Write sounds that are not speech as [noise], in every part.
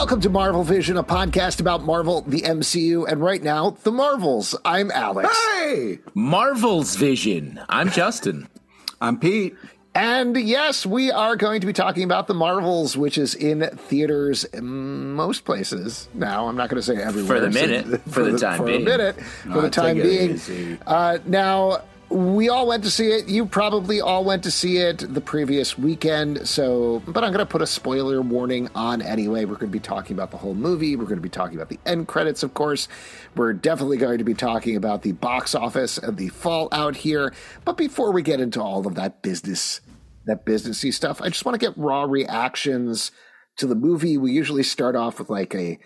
Welcome to Marvel Vision, a podcast about Marvel, the MCU, and right now, the Marvels. I'm Alex. Hey! Marvel's Vision. I'm Justin. I'm Pete. And yes, we are going to be talking about the Marvels, which is in theaters in most places now. I'm not going to say everywhere for the minute, so, [laughs] for, for, the, time for being, a minute, for the time being. Uh, now, we all went to see it. You probably all went to see it the previous weekend. So, but I'm going to put a spoiler warning on anyway. We're going to be talking about the whole movie. We're going to be talking about the end credits, of course. We're definitely going to be talking about the box office and the fallout here. But before we get into all of that business, that businessy stuff, I just want to get raw reactions to the movie. We usually start off with like a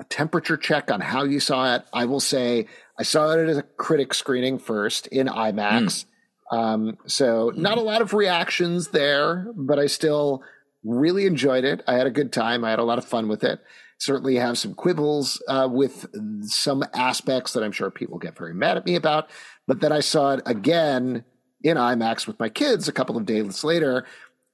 a temperature check on how you saw it. I will say I saw it at a critic screening first in IMAX. Mm. Um, so not a lot of reactions there, but I still really enjoyed it. I had a good time. I had a lot of fun with it. Certainly have some quibbles uh, with some aspects that I'm sure people get very mad at me about. But then I saw it again in IMAX with my kids a couple of days later.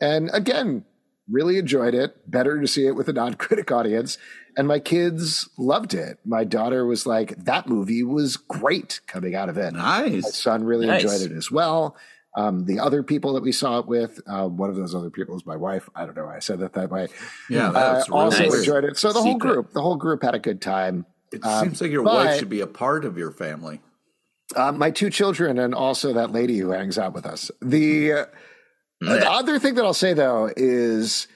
And again, really enjoyed it. Better to see it with a non critic audience and my kids loved it. My daughter was like, "That movie was great coming out of it." Nice. My son really nice. enjoyed it as well. Um, the other people that we saw it with, uh, one of those other people is my wife. I don't know why I said that that way. Yeah, that's uh, also nice. enjoyed it. So the Secret. whole group, the whole group had a good time. It um, seems like your but, wife should be a part of your family. Uh, my two children and also that lady who hangs out with us. The, the other thing that I'll say though is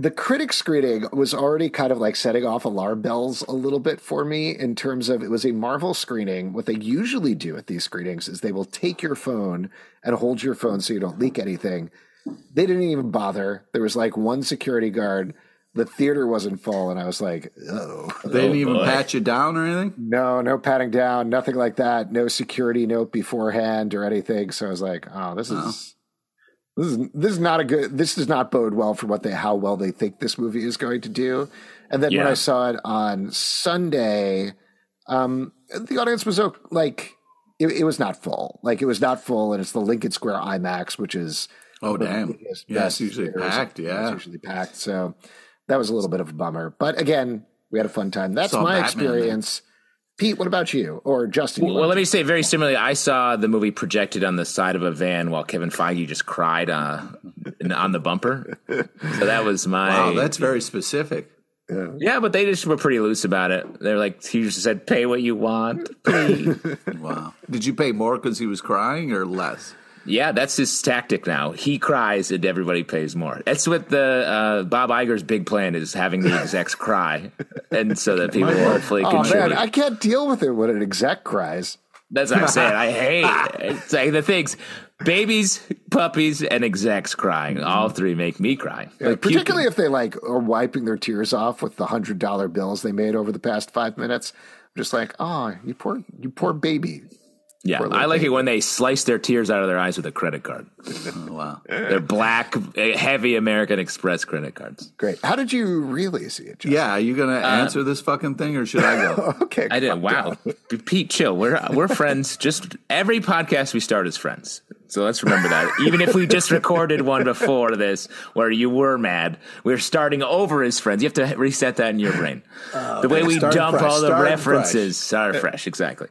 the critic screening was already kind of like setting off alarm bells a little bit for me in terms of it was a Marvel screening. What they usually do at these screenings is they will take your phone and hold your phone so you don't leak anything. They didn't even bother. There was like one security guard. The theater wasn't full, and I was like, "Oh." They didn't oh, even pat you down or anything. No, no patting down, nothing like that. No security note beforehand or anything. So I was like, "Oh, this oh. is this is this is not a good. This does not bode well for what they how well they think this movie is going to do. And then yeah. when I saw it on Sunday, um, the audience was like it, it, was not full. Like it was not full, and it's the Lincoln Square IMAX, which is oh damn, yeah, it's usually packed. Yeah, it's usually packed. So that was a little bit of a bummer. But again, we had a fun time. That's my Batman, experience. Pete, what about you or Justin? Well, well let me say very similarly. I saw the movie projected on the side of a van while Kevin Feige just cried uh, on the bumper. So that was my. Wow, that's very specific. Yeah. yeah, but they just were pretty loose about it. They're like, he just said, "Pay what you want, please." [laughs] wow. Did you pay more because he was crying or less? Yeah, that's his tactic now. He cries and everybody pays more. That's what the uh, Bob Iger's big plan is: having the execs [laughs] cry, and so that people will hopefully oh, contribute. Man, I can't deal with it when an exec cries. That's what I'm saying. I [laughs] hate it. It's like the things babies, puppies, and execs crying. All three make me cry. Yeah, like particularly puking. if they like are wiping their tears off with the hundred dollar bills they made over the past five minutes. I'm just like, oh, you poor, you poor baby. Yeah, I like it when they slice their tears out of their eyes with a credit card. [laughs] oh, wow. They're black, heavy American Express credit cards. Great. How did you really see it, Justin? Yeah, are you going to uh, answer this fucking thing or should I go? [laughs] okay. I did. Wow. Pete, chill. We're, we're friends. Just every podcast we start as friends. So let's remember that. Even if we just [laughs] recorded one before this where you were mad, we're starting over as friends. You have to reset that in your brain. Uh, the way we dump fresh, all the references. Fresh. Start fresh, exactly.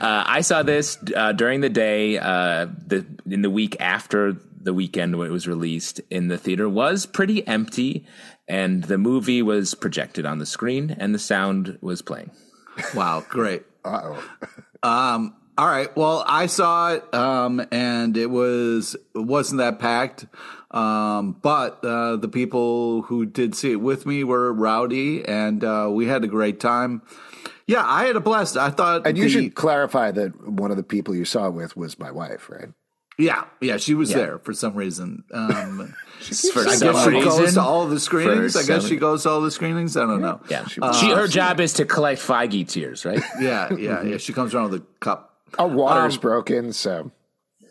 Uh, I saw this uh, during the day, uh, the in the week after the weekend when it was released in the theater was pretty empty, and the movie was projected on the screen and the sound was playing. Wow, great! Uh-oh. Um, all right. Well, I saw it, um, and it was it wasn't that packed. Um, but uh, the people who did see it with me were rowdy, and uh, we had a great time. Yeah, I had a blast. I thought, And you the- should clarify that one of the people you saw it with was my wife, right? Yeah, yeah, she was Yeah. there for some reason. Um, [laughs] For I some guess she goes to all the screenings. For I guess some- she goes to all the screenings. I don't know. Yeah, she, her job is to collect Feige tears, right? yeah, yeah, yeah. She comes around with a cup. Our water's Um, broken, so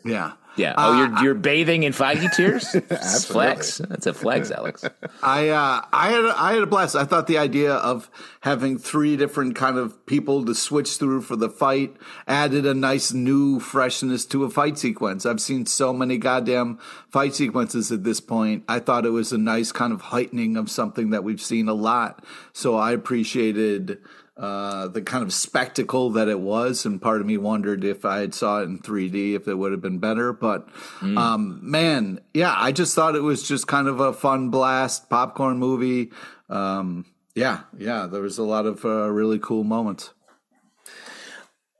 Yeah, Yeah. Uh, Oh, you're you're bathing in Feige tears. [laughs] Absolutely. flex. That's a flex, Alex. I uh, I had a, I had a blast. I thought the idea of having three different kind of people to switch through for the fight added a nice new freshness to a fight sequence. I've seen so many goddamn fight sequences at this point. I thought it was a nice kind of heightening of something that we've seen a lot. So I appreciated uh, the kind of spectacle that it was, and part of me wondered if I had saw it in 3D if it would have been better. But um, man, yeah, I just thought it was just kind of a fun blast popcorn movie. Um, yeah, yeah, there was a lot of uh, really cool moments.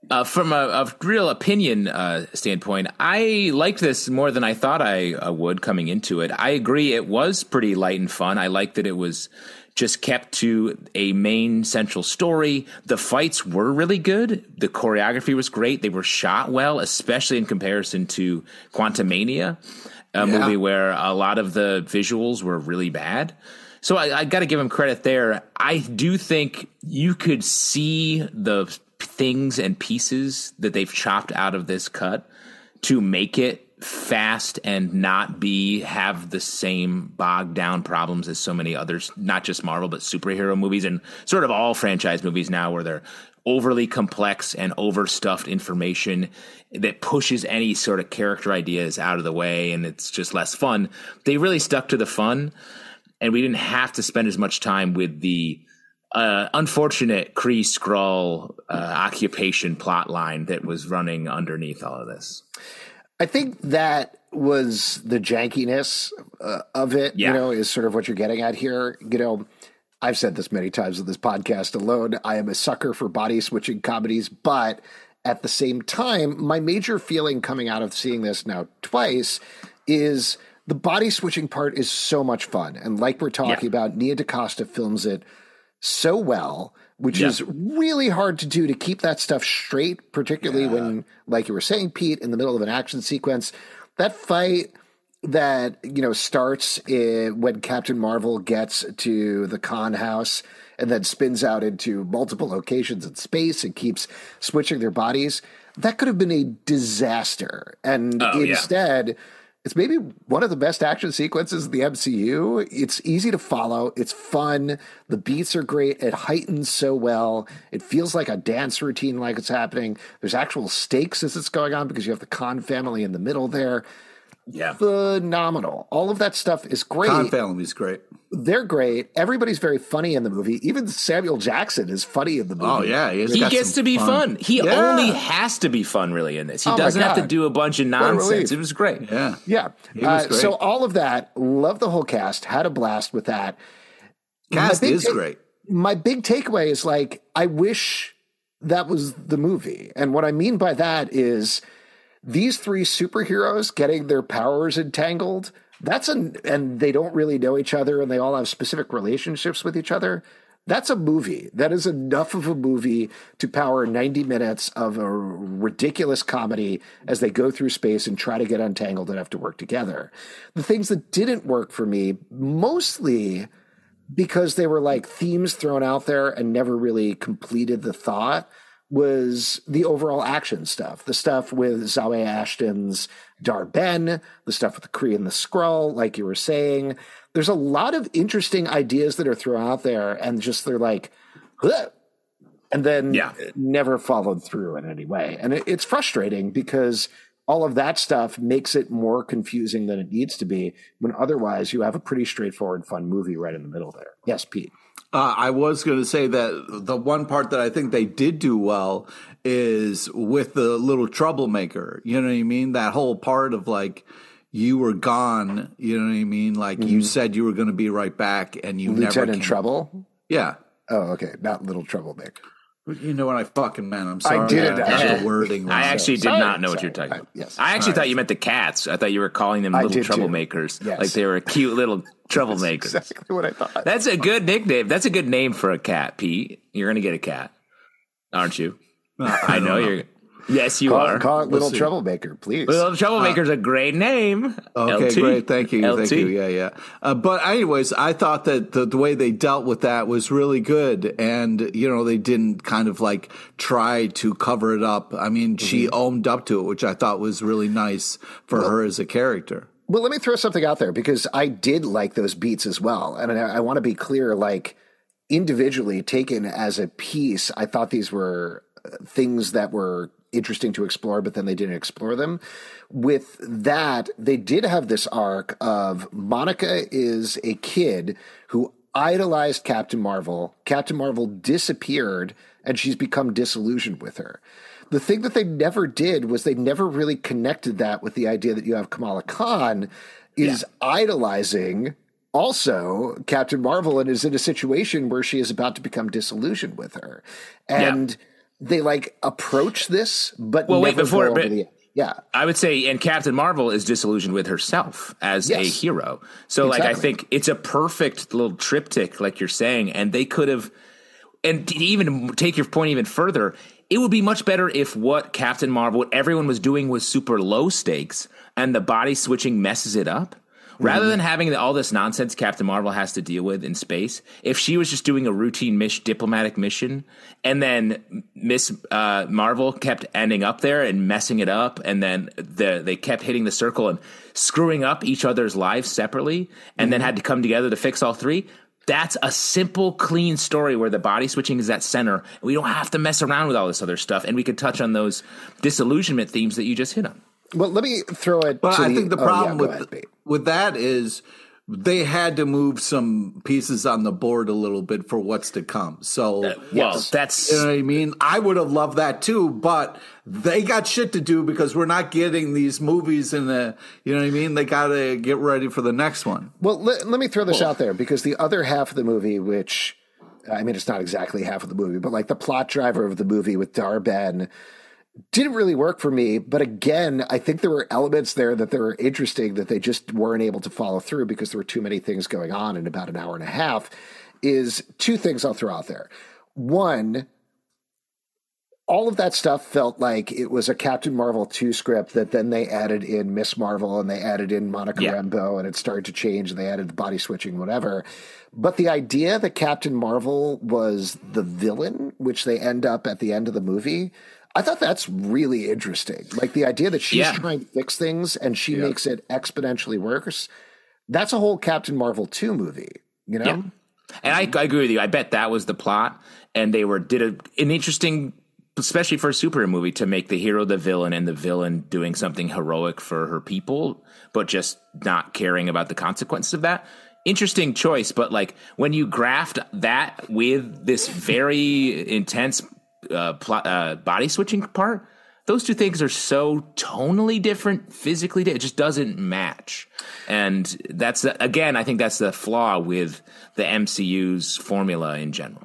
Uh, from a, a real opinion uh, standpoint, I liked this more than I thought I uh, would coming into it. I agree, it was pretty light and fun. I liked that it was just kept to a main central story. The fights were really good. The choreography was great. They were shot well, especially in comparison to Quantumania, a Yeah. movie where a lot of the visuals were really bad. So I, I got to give him credit there. I do think you could see the things and pieces that they've chopped out of this cut to make it fast and not be have the same bogged down problems as so many others, not just Marvel but superhero movies and sort of all franchise movies now where they're overly complex and overstuffed information that pushes any sort of character ideas out of the way and it's just less fun. They really stuck to the fun and we didn't have to spend as much time with the uh, unfortunate Kree Skrull uh, occupation plot line that was running underneath all of this. I think that was the jankiness uh, of it. Yeah. You know, is sort of what you're getting at here. You know, I've said this many times on this podcast alone. I am a sucker for body switching comedies, but at the same time, my major feeling coming out of seeing this now twice is the body switching part is so much fun. And like we're talking Yeah. about, Nia DaCosta films it so well, which Yeah. is really hard to do to keep that stuff straight, particularly when, like you were saying, Pete, in the middle of an action sequence. That fight that you know starts in, when Captain Marvel gets to the Khan house and then spins out into multiple locations in space and keeps switching their bodies. That could have been a disaster, and Oh, yeah. It's maybe one of the best action sequences in the MCU. It's easy to follow. It's fun. The beats are great. It heightens so well. It feels like a dance routine, like it's happening. There's actual stakes as it's going on because you have the Khan family in the middle there. Yeah. Phenomenal. All of that stuff is great. Khan Family's great. They're great. Everybody's very funny in the movie. Even Samuel Jackson is funny in the movie. Oh yeah, he's He gets to be fun. He Yeah. only has to be fun, really, in this. He Oh doesn't have to do a bunch of nonsense. It was great. Yeah, Yeah. Uh, great. so all of that, love the whole cast, had a blast with that. cast big is great. My big takeaway is like, I wish that was the movie. And what I mean by that is these three superheroes getting their powers entangled. That's an, and they don't really know each other and they all have specific relationships with each other. That's a movie. That is enough of a movie to power 90 minutes of a ridiculous comedy as they go through space and try to get untangled and have to work together. The things that didn't work for me, mostly because they were like themes thrown out there and never really completed the thought was the overall action stuff. The stuff with Zawe Ashton's Dar-Benn, the stuff with the Kree and the Skrull, like you were saying. There's a lot of interesting ideas that are thrown out there, and just they're like, "Huh," and then Yeah. never followed through in any way. And it, it's frustrating because all of that stuff makes it more confusing than it needs to be when otherwise you have a pretty straightforward, fun movie right in the middle there. Yes, Pete. Uh, I was going to say that the one part that I think they did do well is with the little troublemaker. You know what I mean? That whole part of like you were gone. You know what I mean? Like you said you were going to be right back, and you never Mm-hmm. Lieutenant came. Trouble. Yeah, Oh, okay. Not Little Trouble, Mick. You know what I fucking meant. I'm sorry. I did. got actually. the wording. I actually did Sorry, not know what you're talking Uh, about. yes. I actually thought you meant the cats. I thought you were calling them I little troublemakers, Yes. like they were cute little [laughs] troublemakers. That's exactly what I thought. That's a good nickname. That's a good name for a cat, Pete. You're gonna get a cat, aren't you? I know you're. Yes, you Call, are. call it Little see. Troublemaker, please. Little Troublemaker's a great name. Okay, LT. great. Thank you. LT. Thank you. Yeah, yeah. Uh, but anyways, I thought that the, the way they dealt with that was really good. And, you know, they didn't kind of like try to cover it up. I mean, she Mm-hmm. owned up to it, which I thought was really nice for her as a character. Well, let me throw something out there because I did like those beats as well. And I, I want to be clear like, individually taken as a piece, I thought these were uh, things that were interesting to explore, but then they didn't explore them. With that, they did have this arc of Monica is a kid who idolized Captain Marvel. Captain Marvel disappeared and she's become disillusioned with her. The thing that they never did was they never really connected that with the idea that you have Kamala Khan is idolizing also Captain Marvel and is in a situation where she is about to become disillusioned with her. And they like approach this, but Well, wait, before- but- yeah. I would say, and Captain Marvel is disillusioned with herself as a hero. So, like, I think it's a perfect little triptych, like you're saying, and they could have, and even take your point even further, it would be much better if what Captain Marvel, what everyone was doing was super low stakes, and the body switching messes it up. Rather than having all this nonsense Captain Marvel has to deal with in space, if she was just doing a routine miss, diplomatic mission, and then Miss uh, Marvel kept ending up there and messing it up, and then the, they kept hitting the circle and screwing up each other's lives separately, and then had to come together to fix all three. That's a simple, clean story where the body switching is at center. We don't have to mess around with all this other stuff, and we could touch on those disillusionment themes that you just hit on. Well, let me throw it. But to I think the oh, yeah, problem with ahead, Pete. With that is they had to move some pieces on the board a little bit for what's to come. So Well, Yes. that's You know what I mean? I would have loved that too, but they got shit to do because we're not getting these movies in the, you know what I mean? They got to get ready for the next one. Well, let, let me throw this out there because the other half of the movie, which I mean, it's not exactly half of the movie, but like the plot driver of the movie with Dar-Benn didn't really work for me. But again, I think there were elements there that they were interesting that they just weren't able to follow through because there were too many things going on in about an hour and a half. Is two things I'll throw out there. One, all of that stuff felt like it was a Captain Marvel 2 script that then they added in Miss Marvel and they added in Monica Yeah. Rambeau and it started to change and they added the body switching, whatever. But the idea that Captain Marvel was the villain, which they end up at the end of the movie, I thought that's really interesting. Like the idea that she's Yeah. trying to fix things and she makes it exponentially worse. That's a whole Captain Marvel 2 movie, you know? Yeah. And I, I agree with you. I bet that was the plot, and they were did a, an interesting, especially for a superhero movie, to make the hero the villain and the villain doing something heroic for her people, but just not caring about the consequences of that. Interesting choice, but like when you graft that with this very [laughs] intense uh, plot, uh, body switching part, those two things are so tonally different, physically, it just doesn't match. And that's the, again, I think that's the flaw with the MCU's formula in general.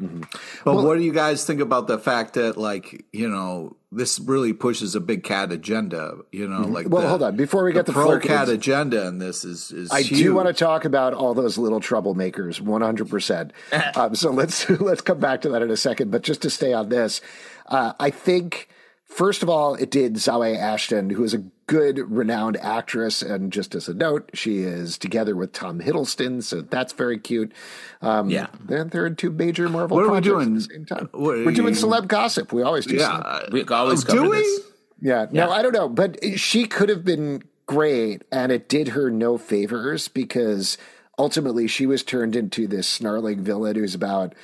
But what do you guys think about the fact that, like, you know, this really pushes a big cat agenda? You know, like, Well, the- hold on. Before we the get to pro cat agenda in this is is I huge. do want to talk about all those little troublemakers, one hundred percent. [laughs] Um, So let's [laughs] let's come back to that in a second. But just to stay on this, uh, I think first of all, it did Zawe Ashton, who is a good, renowned actress, and just as a note, she is together with Tom Hiddleston, so that's very cute. Um, Yeah. they're, they're two major Marvel What are we projects doing? at the same time. What We're doing celeb gossip. We always do. Yeah, celeb uh, We always do cover we? this. yeah, no, I don't know, but she could have been great, and it did her no favors because ultimately she was turned into this snarling villain who's about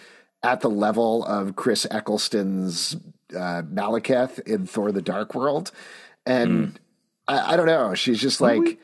at the level of Chris Eccleston's uh, Malekith in Thor: The Dark World, and I, I don't know, she's just like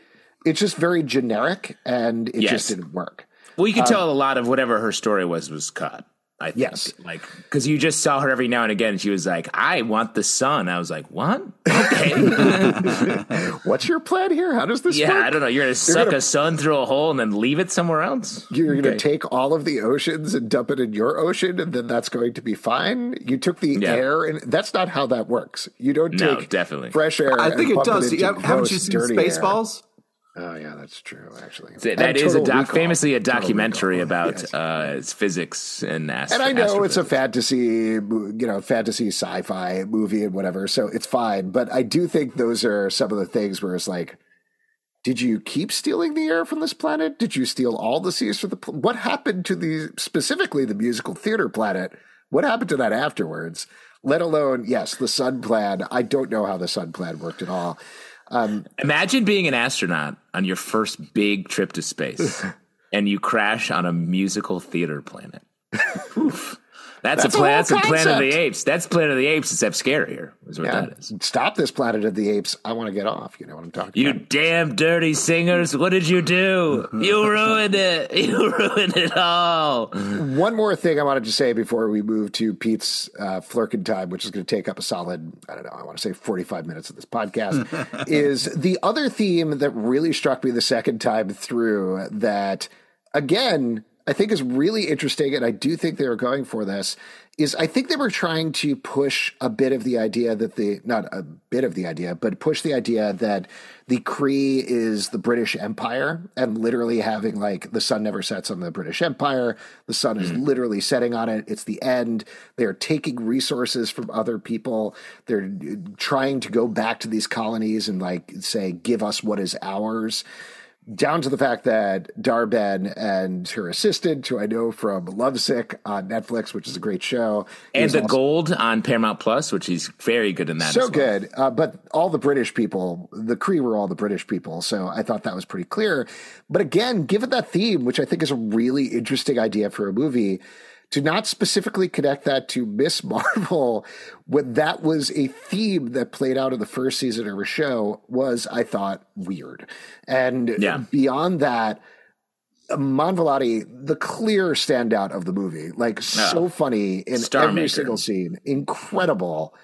it's just very generic, and it Yes. just didn't work. Well, you could tell a lot of whatever her story was was cut. I think. Yes. Like, because you just saw her every now and again. And she was like, I want the sun. I was like, what? Okay. [laughs] What's your plan here? How does this work? yeah, work? I don't know. You're going to suck gonna- a sun through a hole and then leave it somewhere else? You're going to take all of the oceans and dump it in your ocean, and then that's going to be fine. You took the Yeah. air, and that's not how that works. You don't No, take definitely. fresh air. I think it does. into Yeah, haven't you seen Spaceballs? air. Spaceballs? Oh yeah, that's true. Actually, That And is a doc, famously a documentary about yes. uh, its physics and ast- And I know it's a fantasy, you know, fantasy sci-fi movie and whatever, so it's fine. But I do think those are some of the things where it's like, did you keep stealing the air from this planet? Did you steal all the seas from the? Pl- what happened to the specifically the musical theater planet? What happened to that afterwards? Let alone, yes, the sun plan. I don't know how the sun plan worked at all. Um, Imagine being an astronaut on your first big trip to space [laughs] and you crash on a musical theater planet. [laughs] Oof. That's, That's a plan. That's a Planet of the. Apes. That's Planet of the Apes, except scarier. Is what Yeah, that is. stop this Planet of the Apes. I want to get off. You know what I'm talking You about. You damn dirty singers! What did you do? [laughs] You ruined it. [laughs] You ruined it all. One more thing I wanted to say before we move to Pete's uh, Flerken time, which is going to take up a solid, I don't know, I want to say 45 minutes of this podcast, [laughs] is the other theme that really struck me the second time through that, again, I think is really interesting, and I do think they were going for this. Is I think they were trying to push a bit of the idea that the not a bit of the idea, but push the idea that the Kree is the British Empire and literally having like the sun never sets on the British Empire. The sun is hmm. literally setting on it. It's the end. They're taking resources from other people. They're uh, trying to go back to these colonies and like say, give us what is ours down to the fact that Dar-Benn and her assistant, who I know from Lovesick on Netflix, which is a great show, And the also gold on Paramount Plus, which he's very good in that. so as well. good. Uh, but all the British people, the Kree were all the British people, so I thought that was pretty clear. But again, given that theme, which I think is a really interesting idea for a movie, to not specifically connect that to Miss [laughs] Marvel, when that was a theme that played out in the first season of her show, was I thought weird. And Yeah. beyond that, Iman Vellani, the clear standout of the movie, like so funny in Star every maker. single scene, incredible.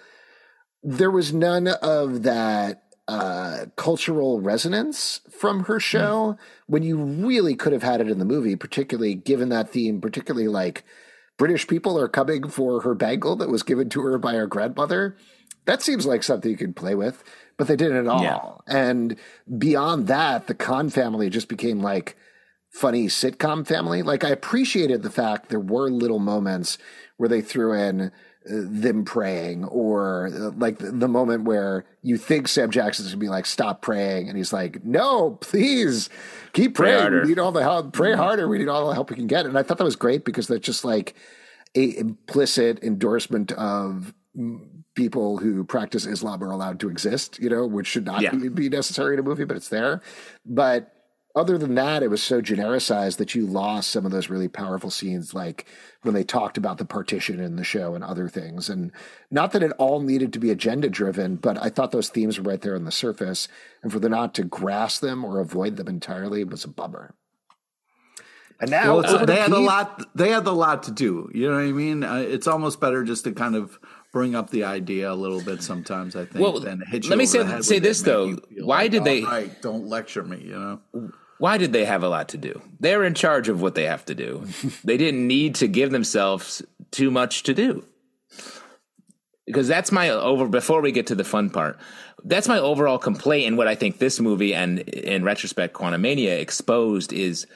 There was none of that uh, cultural resonance from her show when you really could have had it in the movie, particularly given that theme, particularly like British people are coming for her bangle that was given to her by her grandmother. That seems like something you could play with, but they didn't at all. Yeah. And beyond that, the Khan family just became like funny sitcom family. Like I appreciated the fact there were little moments where they threw in them praying or uh, like the, the moment where you think Sam Jackson's gonna be like, stop praying. And he's like, no, please keep praying. harder. We need all the help. Pray harder. We need all the help we can get. And I thought that was great because that's just like a implicit endorsement of people who practice Islam are allowed to exist, you know, which should not Yeah. be, be necessary in a movie, but it's there. But other than that, it was so genericized that you lost some of those really powerful scenes, like when they talked about the partition in the show and other things. And not that it all needed to be agenda driven, but I thought those themes were right there on the surface. And for them not to grasp them or avoid them entirely was a bummer. And now Well, it's, over they had a lot. They had a lot to do. You know what I mean? Uh, it's almost better just to kind of bring up the idea a little bit. Sometimes I think. Well, than hit you let me say- the head say this, though. Why like, did "All they- right, don't lecture me. You know. Why did they have a lot to do? They're in charge of what they have to do. [laughs] they didn't need to give themselves too much to do. Because that's my over before we get to the fun part. That's my overall complaint and what I think this movie and in retrospect Quantumania exposed is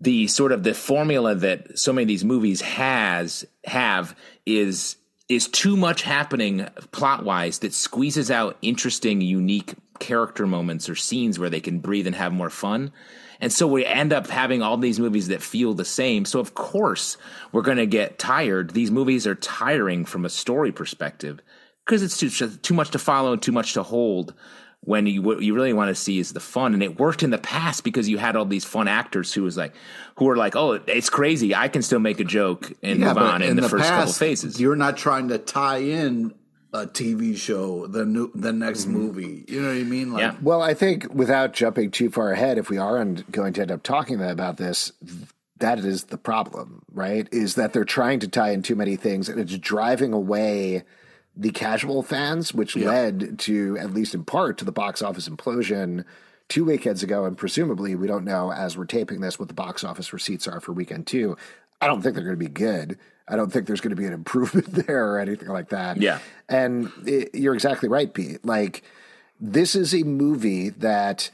the sort of the formula that so many of these movies has have is is too much happening plot wise that squeezes out interesting, unique character moments or scenes where they can breathe and have more fun. And so we end up having all these movies that feel the same. So of course we're going to get tired. These movies are tiring from a story perspective because it's too too much to follow and too much to hold. When you what you really want to see is the fun, and it worked in the past because you had all these fun actors who was like, who were like, oh, it's crazy, I can still make a joke and move on in, the, first couple phases. you're not trying to tie in a TV show, the new, the next mm-hmm. movie. You know what I mean? Like, Yeah. Well, I think without jumping too far ahead, if we are on- going to end up talking about this, that is the problem, right? Is that they're trying to tie in too many things and it's driving away the casual fans, which yeah. led to, at least in part, to the box office implosion two weekends ago. And presumably, we don't know as we're taping this what the box office receipts are for weekend two. I don't think they're going to be good. I don't think there's going to be an improvement [laughs] there or anything like that. Yeah. And it, you're exactly right, Pete. Like, this is a movie that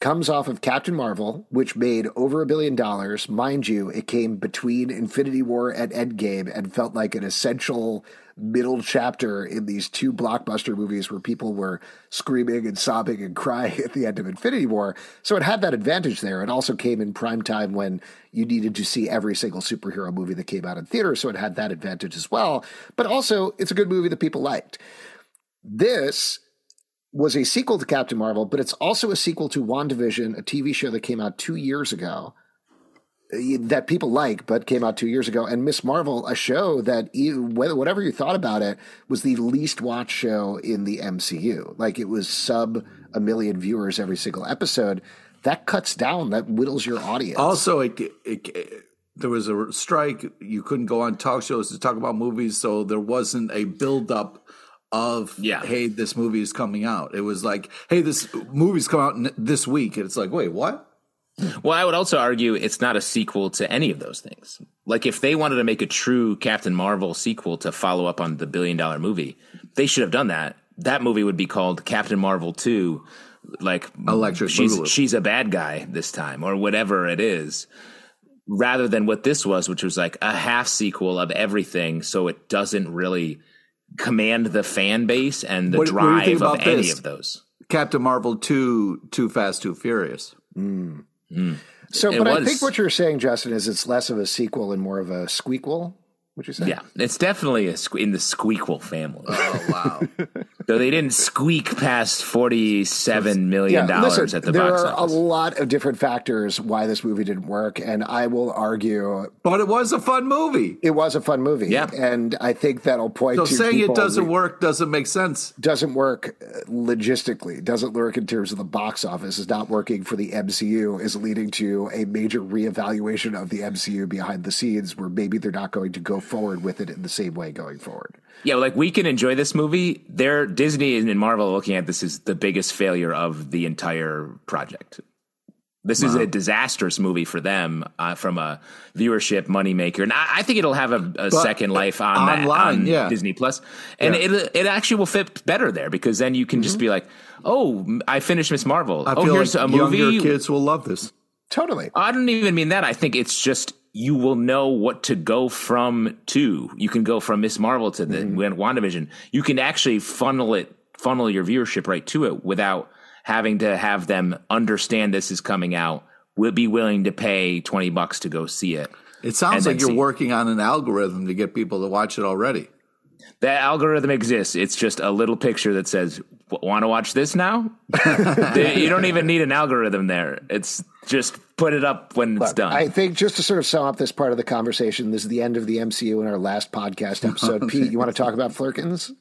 comes off of Captain Marvel, which made over a billion dollars. Mind you, it came between Infinity War and Endgame and felt like an essential middle chapter in these two blockbuster movies where people were screaming and sobbing and crying [laughs] at the end of Infinity War. So it had that advantage there. It also came in prime time when you needed to see every single superhero movie that came out in theaters. So it had that advantage as well. But also, it's a good movie that people liked. This was a sequel to Captain Marvel, but it's also a sequel to WandaVision, a TV show that came out two years ago eh, that people like, but came out two years ago, and Miss Marvel, a show that whatever you thought about it was the least watched show in the MCU. Like it was sub a million viewers every single episode. That cuts down, that whittles your audience. Also, it, it, it there was a strike. You couldn't go on talk shows to talk about movies, so there wasn't a build up of yeah. hey this movie is coming out. It was like hey this movie's coming out this week. And it's like wait what? Well i would also argue it's not a sequel to any of those things. Like if they wanted to make a true captain marvel sequel to follow up on the billion dollar movie they should have done that. That movie would be called captain marvel 2 like electric she's Boogaloo. she's a bad guy this time or whatever it is rather than what this was which was like a half sequel of everything so it doesn't really command the fan base and the what, drive what of any this? of those. Captain Marvel 2 Too Fast Too Furious. Mm. Mm. So, it but was, I think what you're saying, Justin, is it's less of a sequel and more of a squeakquel. Would you say? Yeah, it's definitely a, in the squeakquel family. Oh wow! [laughs] Though they didn't squeak past forty-seven million dollars yeah, at the there box are office. a lot of different factors why this movie didn't work, and I will argue. But it was a fun movie. It was a fun movie. Yeah, and I think that'll point. So to saying it doesn't work doesn't make sense. Doesn't work uh, logistically. Doesn't work in terms of the box office. Is not working for the MCU. Is leading to a major reevaluation of the MCU behind the scenes, where maybe they're not going to go forward with it in the same way going forward. Yeah, like we can enjoy this movie. They're Disney and Marvel looking at this as the biggest failure of the entire project. This wow. is a disastrous movie for them uh, from a viewership moneymaker, and I, I think it'll have a, a second life on online, that, on yeah. Disney Plus, and yeah. it it actually will fit better there because then you can mm-hmm. just be like, oh, I finished Miss Marvel. I oh, here's like a movie. Kids will love this. Totally. I don't even mean that. I think it's just you will know what to go from to. You can go from Miss Marvel to the mm-hmm. WandaVision. You can actually funnel it, funnel your viewership right to it without having to have them understand this is coming out. Will be willing to pay twenty bucks to go see it. It sounds like you're working on an algorithm to get people to watch it already. That algorithm exists. It's just a little picture that says, "Want to watch this now?" [laughs] you don't even need an algorithm there. It's just put it up when it's done. I think just to sort of sum up this part of the conversation, this is the end of the MCU in our last podcast episode. [laughs] Pete, you want to talk about Flerkens?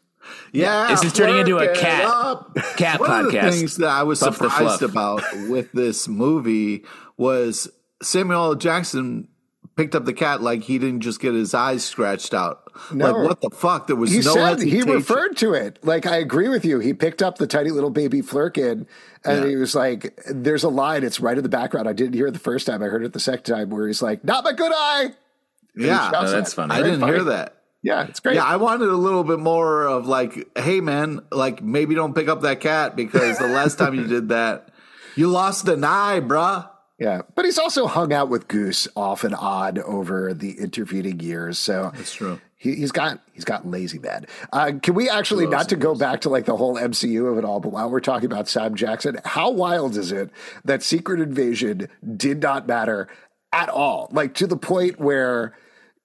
Yeah, this is turning into a cat up. cat One podcast. Of the things that I was surprised about with this movie was Samuel L. Jackson picked up the cat like he didn't just get his eyes scratched out. No. Like what the fuck? There was he no said, hesitation. He referred to it. Like I agree with you. He picked up the tiny little baby Flerken and yeah. he was like, "There's a line. It's right in the background. I didn't hear it the first time. I heard it the second time where he's like, "Not my good eye." And yeah, no, that's funny. I didn't funny. hear that. Yeah, it's great. Yeah, I wanted a little bit more of like, "Hey, man, like maybe don't pick up that cat because the last time you did that, you lost an eye, bruh." Yeah, but he's also hung out with Goose off and on over the intervening years. So that's true. He, has got he's got lazy bad. Uh, can we actually not to go back to like the whole MCU of it all, but while we're talking about Sam Jackson, how wild is it that Secret Invasion did not matter at all? Like to the point where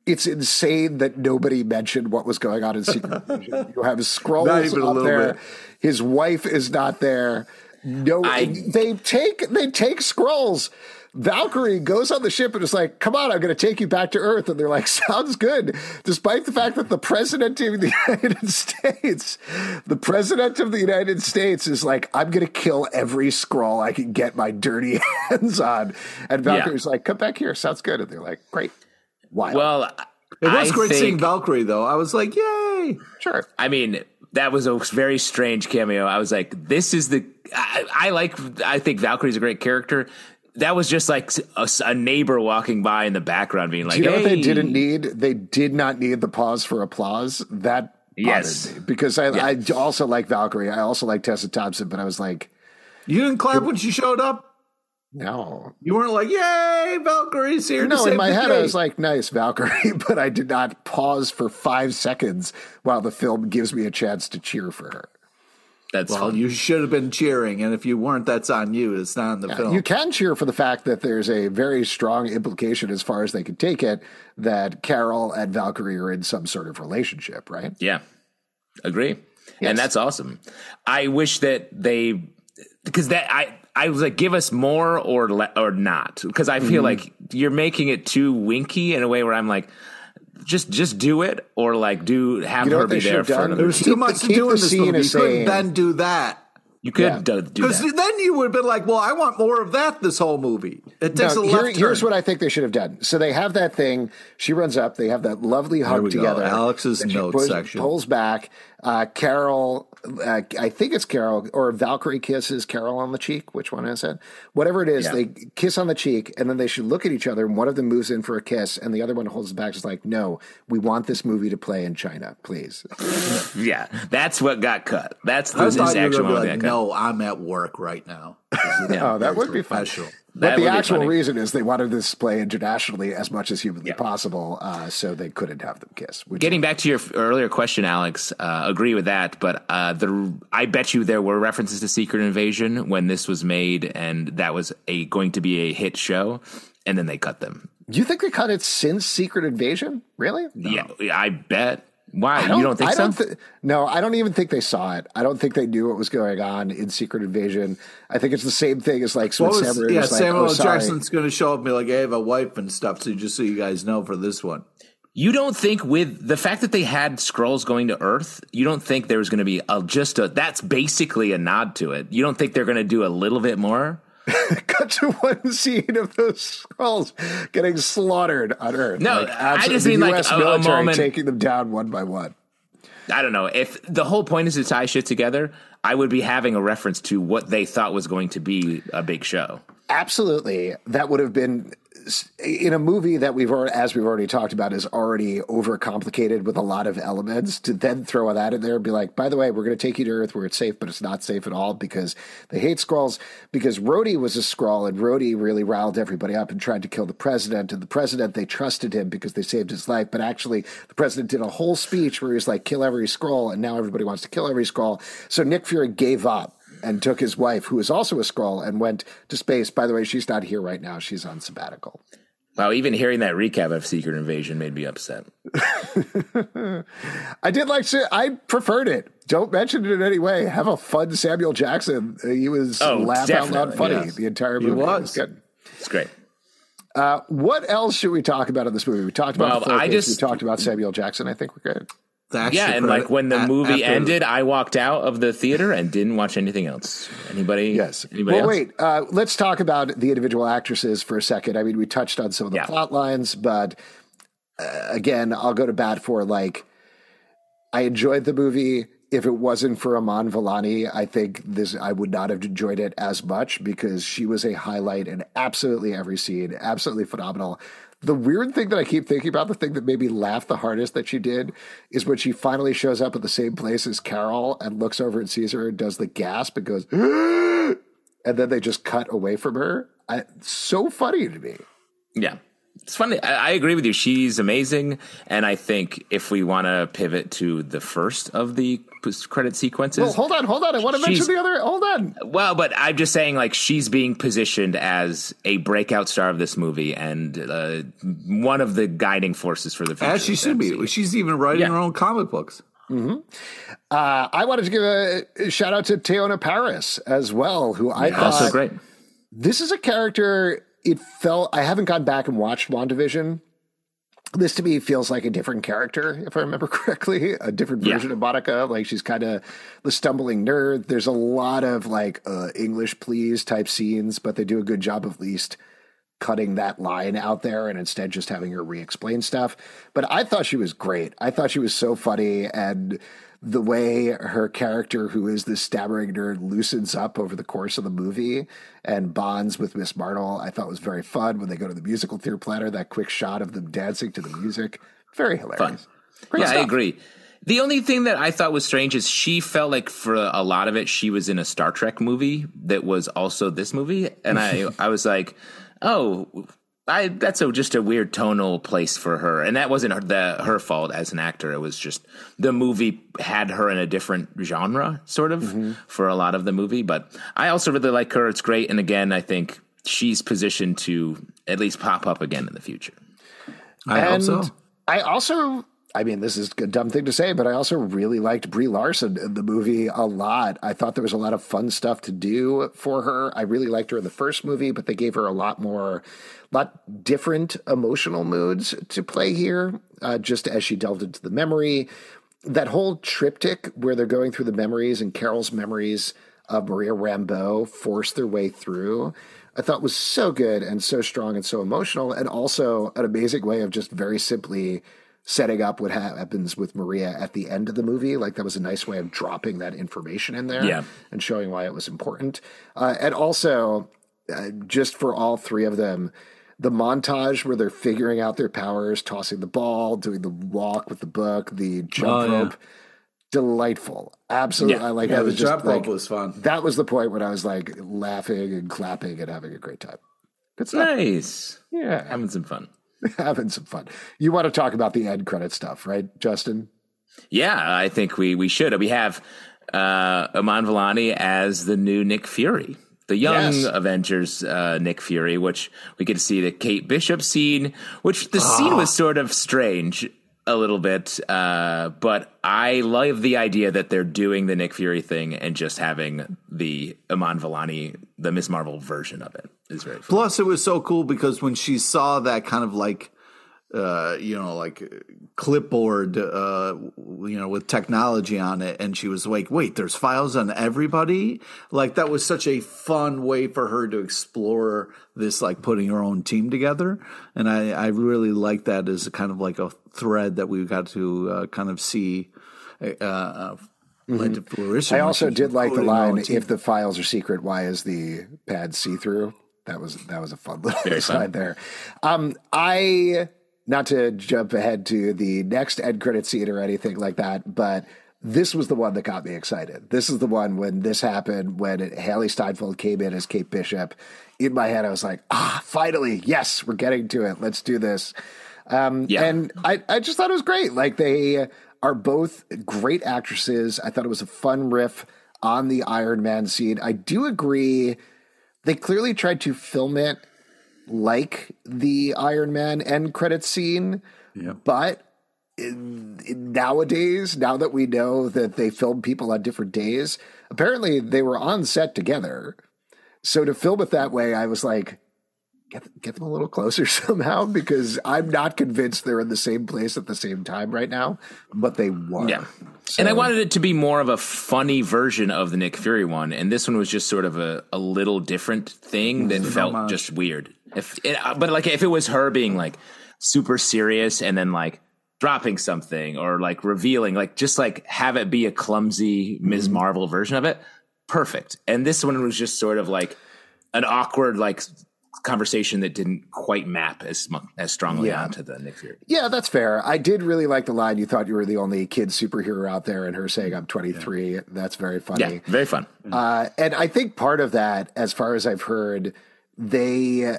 it's insane that nobody mentioned what was going on in Secret Invasion. You have [laughs] Skrulls up there. Bit. His wife is not there no, I- they take they take Skrulls. Valkyrie goes on the ship and is like, "Come on, I'm going to take you back to Earth." And they're like, [laughs] "Sounds good," despite the fact that the president of the [laughs] United States, the president of the United States, is like, "I'm going to kill every Skrull I can get my dirty [laughs] hands on," and Valkyrie's like, "Come back here, sounds good." And they're like, "Great, wild, Well, It was I great think, seeing Valkyrie, though. I was like, yay. sure." I mean, that was a very strange cameo. I was like, this is the. I, I like. I think Valkyrie's a great character. That was just like a, a neighbor walking by in the background, being like, Do you know what they didn't need? They did not need the pause for applause. That bothered Yes. me because I, I also like Valkyrie. I also like Tessa Thompson, but I was like, You didn't clap when she showed up? no. You weren't like, yay, Valkyrie's here No, in my head, day. I was like, nice, Valkyrie, [laughs] but I did not pause for five seconds while the film gives me a chance to cheer for her. That's well, fun. you should have been cheering. And if you weren't, that's on you. It's not in the film. You can cheer for the fact that there's a very strong implication, as far as they can take it, that Carol and Valkyrie are in some sort of relationship, right? Yeah, agree. Yes. And that's awesome. I wish that they because that I I was like give us more or le, or not because I Mm-hmm. feel like you're making it too winky in a way where I'm like just just do it or like do have You know her be there have for another. there was too much to do in the this scene movie. You couldn't then do that. You could Yeah. do, do Because that. then you would have been like, well, I want more of that this whole movie. It takes Now, a here- left here's turn. what I think they should have done. So they have that thing. She runs up. They have that lovely hug we go. together. Alex's Then she notes pulls, section. pulls back. Uh, Carol, uh, I think it's Carol or Valkyrie kisses Carol on the cheek. Which one is it? Whatever it is, Yeah. they kiss on the cheek, and then they should look at each other. And one of them moves in for a kiss, and the other one holds back. Is like, no, we want this movie to play in China, please. [laughs] yeah, that's what got cut. That's the I this thought you were actual going to one be that like, no, I'm at work right now. [laughs] oh, that would be fun. That But the actual reason is they wanted this to play internationally as much as humanly Yeah. possible, uh, so they couldn't have them kiss. Getting back to your earlier question, Alex, uh, agree with that. But uh, the I bet you there were references to Secret Invasion when this was made, and that was a going to be a hit show, and then they cut them. Do you think they cut it since Secret Invasion? Really? Yeah, I bet. Why I you don't think I so? Don't thi- no, I don't even think they saw it. I don't think they knew what was going on in Secret Invasion. I think it's the same thing as like was, Samurai yeah, was like, Samuel oh, Jackson's going to show up and be like, hey, I have a wife and stuff. So just so you guys know for this one. you don't think with the fact that they had Skrulls going to Earth, you don't think there was going to be a, just a that's basically a nod to it. You don't think they're going to do a little bit more? [laughs] Cut to one scene of those Skrulls getting slaughtered on Earth. No, Like, I just mean, like, US a- a military moment- taking them down one by one. I don't know. If the whole point is to tie shit together, I would be having a reference to what they thought was going to be a big show. Absolutely, that would have been in a movie that we've already, as we've already talked about, is already overcomplicated with a lot of elements. To then throw that in there and be like, by the way, we're going to take you to Earth where it's safe, but it's not safe at all because they hate Skrulls. Because Rhodey was a Skrull, and Rhodey really riled everybody up and tried to kill the president. And the president, they trusted him because they saved his life. But actually, the president did a whole speech where he was like, "Kill every Skrull," and now everybody wants to kill every Skrull. So Nick Fury gave up and took his wife, who is also a Skrull, and went to space. By the way, she's not here right now; she's on sabbatical. Wow, even hearing that recap of Secret Invasion made me upset. [laughs] I did like. to- I preferred it. Don't mention it in any way. Have a fun Samuel Jackson. He was Oh, laugh out loud definitely, funny yes. the entire He movie. It was. good. It's great. Uh, what else should we talk about in this movie? We talked about Well, the I just- we talked about Samuel Jackson. I think we're good. Yeah, and like when the a- movie after- ended, I walked out of the theater and didn't watch anything else. Anybody? Yes. Anybody well, else? wait. Uh, let's talk about the individual actresses for a second. I mean, we touched on some of the Yeah. plot lines, but uh, again, I'll go to bat for like. I enjoyed the movie. If it wasn't for Iman Vellani, I think this I would not have enjoyed it as much because she was a highlight in absolutely every scene, absolutely phenomenal. The weird thing that I keep thinking about, the thing that made me laugh the hardest that she did, is when she finally shows up at the same place as Carol and looks over and sees her and does the gasp and goes, [gasps] and then they just cut away from her. I, so funny to me. Yeah. It's funny. I, I agree with you. She's amazing. And I think if we want to pivot to the first of the credit sequences. Well, hold on, hold on. I want to mention the other. Hold on. Well, but I'm just saying, like, she's being positioned as a breakout star of this movie and uh, one of the guiding forces for the future. As she should be. MCU. She's even writing Yeah. her own comic books. Mm-hmm. Uh, I wanted to give a shout out to Teyonah Parris as well, who I Yeah, thought also great. this is a character. It felt I haven't gone back and watched WandaVision. This to me feels like a different character, if I remember [laughs] correctly, a different Yeah. version of Monica. Like she's kind of the stumbling nerd. There's a lot of like uh, English please type scenes, but they do a good job of at least cutting that line out there and instead just having her re-explain stuff. But I thought she was great. I thought she was so funny and the way her character, who is this stammering nerd, loosens up over the course of the movie and bonds with Miss Marvel, I thought was very fun. When they go to the musical theater planner, that quick shot of them dancing to the music, very hilarious. Yeah, I agree. The only thing that I thought was strange is she felt like for a lot of it she was in a Star Trek movie that was also this movie, and I [laughs] I was like, oh, I that's a, just a weird tonal place for her, and that wasn't her, the, her fault as an actor. It was just the movie had her in a different genre, sort of, Mm-hmm. for a lot of the movie. But I also really like her. It's great, and again, I think she's positioned to at least pop up again in the future. I hope so. I also, I mean, this is a dumb thing to say, but I also really liked Brie Larson in the movie a lot. I thought there was a lot of fun stuff to do for her. I really liked her in the first movie, but they gave her a lot more, lot different emotional moods to play here, uh, just as she delved into the memory. That whole triptych where they're going through the memories and Carol's memories of Maria Rambeau force their way through. I thought was so good and so strong and so emotional, and also an amazing way of just very simply setting up what ha- happens with Maria at the end of the movie. Like that was a nice way of dropping that information in there Yeah. and showing why it was important. Uh, and also, uh, just for all three of them, the montage where they're figuring out their powers, tossing the ball, doing the walk with the book, the jump Oh, yeah. rope, delightful. Absolutely, Yeah. I like. That. Yeah, I the was just jump rope like, was fun. that was the point when I was like laughing and clapping and having a great time. Good stuff. Nice, Yeah, having some fun. [laughs] having some fun. You want to talk about the end credit stuff, right, Justin? Yeah, I think we we should. We have uh, Iman Vellani as the new Nick Fury, the young Yes. Avengers uh, Nick Fury, which we get to see the Kate Bishop scene, which the scene was sort of strange a little bit, uh, but I love the idea that they're doing the Nick Fury thing and just having the Iman Vellani, the Miss Marvel version of it is very. Plus, it was so cool because when she saw that kind of like, uh, you know, like clipboard, uh, you know, with technology on it, and she was like, "Wait, there's files on everybody." Like that was such a fun way for her to explore this, like putting her own team together, and I, I really like that as a kind of like a thread that we got to uh, kind of see. Uh, uh, led to fruition. I also did like the line, "If the files are secret, why is the pad see through?" That was that was a fun little Very [laughs] fun. there. Um, I not to jump ahead to the next end credit scene or anything like that, but this was the one that got me excited. This is the one when this happened when Hailee Steinfeld came in as Kate Bishop. In my head, I was like, "Ah, finally, yes, we're getting to it. Let's do this." Um, Yeah. And I, I just thought it was great. Like they are both great actresses. I thought it was a fun riff on the Iron Man scene. I do agree. They clearly tried to film it like the Iron Man end credit scene, yeah. but nowadays, now that we know that they filmed people on different days, apparently they were on set together. So to film it that way, I was like, get get them a little closer [laughs] somehow because I'm not convinced they're in the same place at the same time right now, but they were. Yeah. and I wanted it to be more of a funny version of the Nick Fury one, and this one was just sort of a, a little different thing that felt just weird. If it, uh, but like if it was her being like super serious and then like dropping something or like revealing, like just like have it be a clumsy Ms. Marvel version of it, perfect. And this one was just sort of like an awkward like conversation that didn't quite map as as strongly Yeah. onto the Nick Fury. Yeah, that's fair. I did really like the line. You thought you were the only kid superhero out there, and her saying, "I'm 23." That's very funny. Yeah, very fun. Uh, and I think part of that, as far as I've heard, they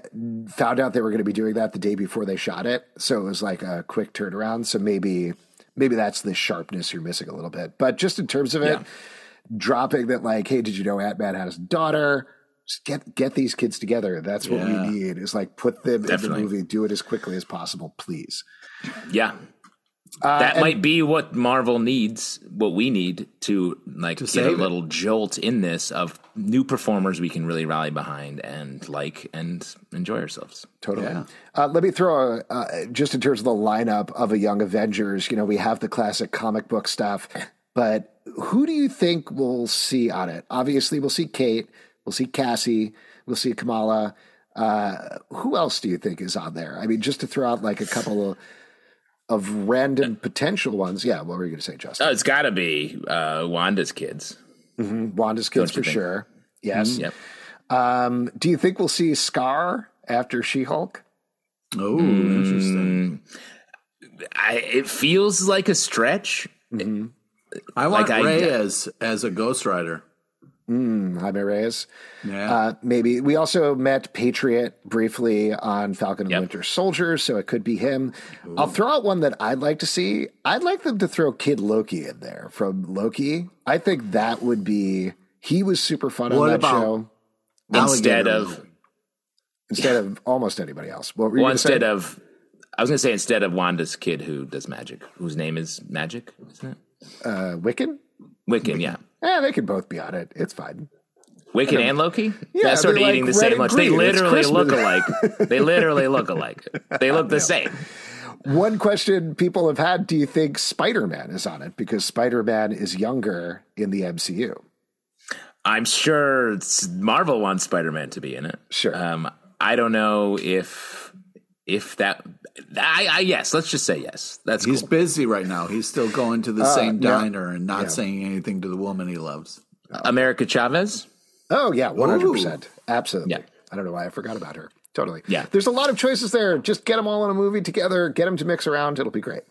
found out they were going to be doing that the day before they shot it, so it was like a quick turnaround. So maybe, maybe that's the sharpness you're missing a little bit. But just in terms of it, Yeah. dropping that, like, hey, did you know Ant Man has a daughter? Just get get these kids together. That's what Yeah. we need. Is like put them Definitely. in the movie. Do it as quickly as possible, please. Yeah. Uh, that might be what Marvel needs, what we need to like To get a save it. little jolt in this of new performers we can really rally behind and like and enjoy ourselves. Totally. Yeah. Uh, let me throw a, uh, just in terms of the lineup of a Young Avengers. You know, we have the classic comic book stuff, but who do you think we'll see on it? Obviously, we'll see Kate, we'll see Cassie, we'll see Kamala. Uh, who else do you think is on there? I mean, just to throw out like a couple of, of random potential ones. Yeah, what were you going to say, Justin? Oh, it's got to be uh, Wanda's kids. Wanda's kids for think? sure. Yes. Yep. Um, do you think we'll see Skaar after She Hulk? Oh, Mm. interesting. I, it feels like a stretch. I want Like I- Ray as as a Ghost Rider. Jaime Reyes. Yeah. Uh, maybe we also met Patriot briefly on Falcon and Yep. Winter Soldier, so it could be him. I'll throw out one that I'd like to see. I'd like them to throw Kid Loki in there from Loki. I think that would be. He was super fun on What that about- show Instead of instead of almost anybody else. What were you well, gonna say? instead of I was going to say instead of Wanda's kid who does magic, whose name is Magic, isn't it? uh, Wiccan? Wiccan, yeah. Yeah, they could both be on it. It's fine. Wiccan and Loki? Yeah, That's sort of they're eating the same lunch. They literally look alike. They literally look alike. They look the [laughs] same. One question people have had: Do you think Spider Man is on it? Because Spider Man is younger in the MCU. I'm sure Marvel wants Spider-Man to be in it. Sure. Um, I don't know if if that. I, I yes. Let's just say yes. That's He's cool. busy right now. He's still going to the uh, same yeah. diner and not Yeah. saying anything to the woman he loves. Uh, America Chavez. Oh yeah, one hundred percent, absolutely. Yeah. I don't know why I forgot about her. Totally. Yeah. There's a lot of choices there. Just get them all in a movie together. Get them to mix around. It'll be great.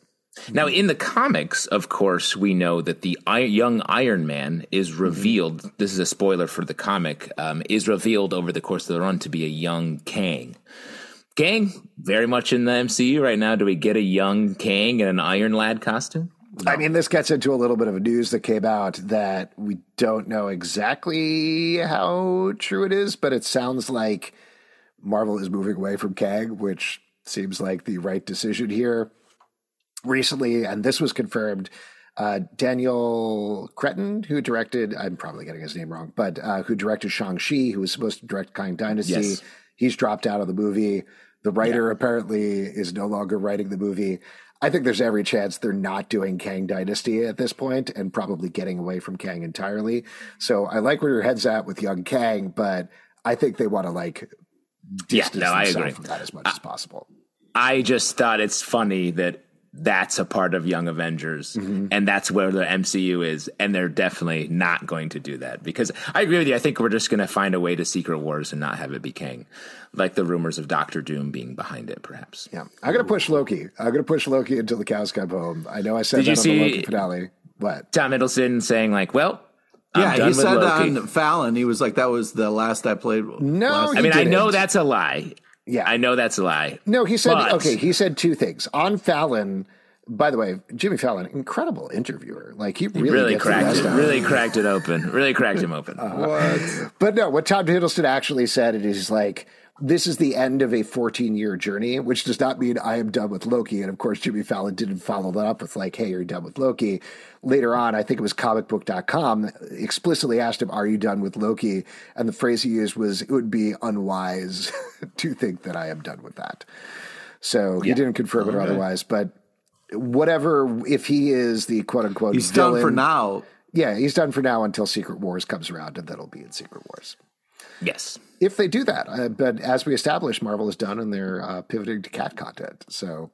Now, in the comics, of course, we know that the I- young Iron Man is mm-hmm. revealed. This is a spoiler for the comic. Um, is revealed over the course of the run to be a young Kang. Kang, very much in the MCU right now. Do we get a young Kang in an Iron Lad costume? I mean, this gets into a little bit of news that came out that we don't know exactly how true it is, but it sounds like Marvel is moving away from Kang, which seems like the right decision here. Recently, and this was confirmed, uh, Daniel Cretton, who directed, I'm probably getting his name wrong, but uh, who directed Shang-Chi, who was supposed to direct Kang Dynasty, Yes. He's dropped out of the movie. The writer apparently is no longer writing the movie. I think there's every chance they're not doing Kang Dynasty at this point and probably getting away from Kang entirely. So I like where your head's at with young Kang, but I think they want to like Yeah, distance no, I agree. from that as much as possible. I just thought it's funny that that's a part of Young Avengers, mm-hmm. and that's where the MCU is, and they're definitely not going to do that because I agree with you. I think we're just going to find a way to Secret Wars and not have it be Kang, like the rumors of Doctor Doom being behind it, perhaps. Yeah, I'm gonna push Loki. I'm gonna push Loki until the cows come home. I know I said Did that you on see- the Loki finale. What? Tom Hiddleston saying like, "Well, I'm yeah, done he with said Loki." on Fallon, he was like, "That was the last I played." No, last- he I mean, I know that's a lie. Yeah. I know that's a lie. No, he said But- okay. He said two things on Fallon. By the way, Jimmy Fallon, incredible interviewer. Like he really, Really cracked it. out Really cracked it open. Really cracked him open. Uh, but no, what Tom Hiddleston actually said it is like this is the end of a 14 year journey, which does not mean I am done with Loki. And of course, Jimmy Fallon didn't follow that up with like, "Hey, are you're done with Loki." Later on, I think it was comicbook.com explicitly asked him, "Are you done with Loki?" And the phrase he used was, "It would be unwise [laughs] to think that I am done with that." So he didn't confirm it or otherwise, but. Whatever, if he is the quote unquote, He's done for now. Yeah, he's done for now until Secret Wars comes around, and then it'll be in Secret Wars yes. if they do that. Uh, but as we established, Marvel is done and they're uh, pivoting to cat content. So,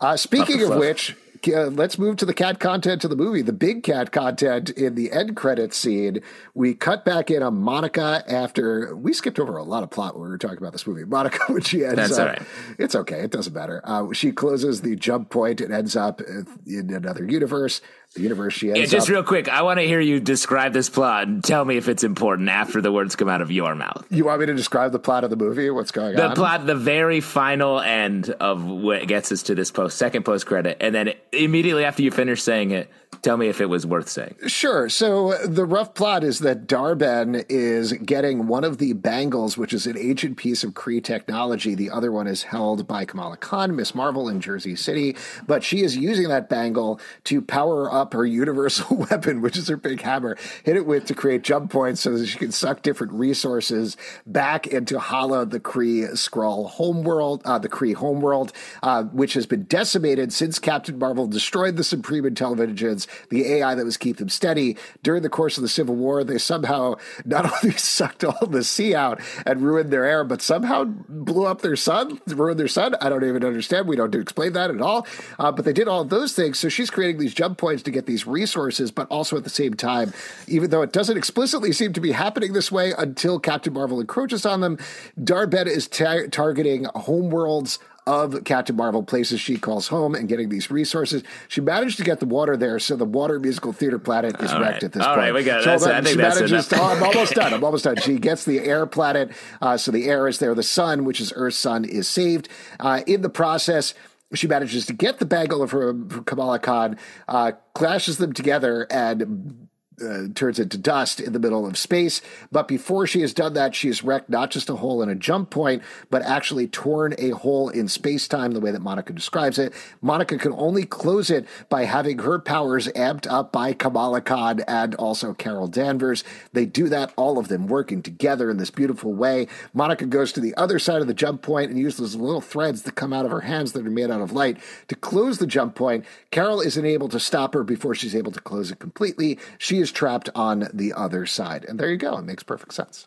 uh, speaking of which, uh, let's move to the cat content of the movie. The big cat content in the end credits scene. We cut back in on Monica after we skipped over a lot of plot when we were talking about this movie. [laughs] Monica, when she ends That's up, right. it's okay. It doesn't matter. Uh, she closes the jump point and ends up in another universe. The universe she ends Yeah, just up. real quick, I want to hear you describe this plot and tell me if it's important after the words come out of your mouth. you want me to describe the plot of the movie? What's going on? The plot, the very final end of what gets us to this post, second post credit, and then immediately after you finish saying it, tell me if it was worth saying. Sure. So the rough plot is that Dar-Benn is getting one of the bangles, which is an ancient piece of Kree technology. The other one is held by Kamala Khan, Miss Marvel in Jersey City, but she is using that bangle to power up her universal [laughs] weapon, which is her big hammer, hit it with to create jump points so that she can suck different resources back into Hala, the Kree Skrull homeworld, uh, the Kree homeworld, uh, which has been decimated since Captain Marvel destroyed the Supreme Intelligence the AI that was keeping them steady. During the course of the Civil War, they somehow [laughs] not only sucked all the sea out and ruined their air, but somehow blew up their sun, ruined their sun. I don't even understand. We don't explain that at all. Uh, but they did all those things. So she's creating these jump points to get these resources, but also at the same time, even though it doesn't explicitly seem to be happening this way until Captain Marvel encroaches on them, Dar-Benn is ta- targeting homeworlds of Captain Marvel, places she calls home, and getting these resources. She managed to get the water there, so the water musical theater planet is All wrecked right. at this All point. right, we got it. So That's- I think she that's manages enough. to, oh, I'm almost done. I'm almost done. She gets the air planet, uh, so the air is there. The sun, which is Earth's sun, is saved. Uh, in the process, she manages to get the bangle of her, her Kamala Khan, uh, clashes them together, and uh, turns into dust in the middle of space. But before she has done that, she has wrecked not just a hole in a jump point, but actually torn a hole in space time, the way that Monica describes it. Monica can only close it by having her powers amped up by Kamala Khan and also Carol Danvers. They do that, all of them working together in this beautiful way. Monica goes to the other side of the jump point and uses little threads that come out of her hands that are made out of light to close the jump point. Carol isn't able to stop her before she's able to close it completely. She is trapped on the other side. And there you go. It makes perfect sense.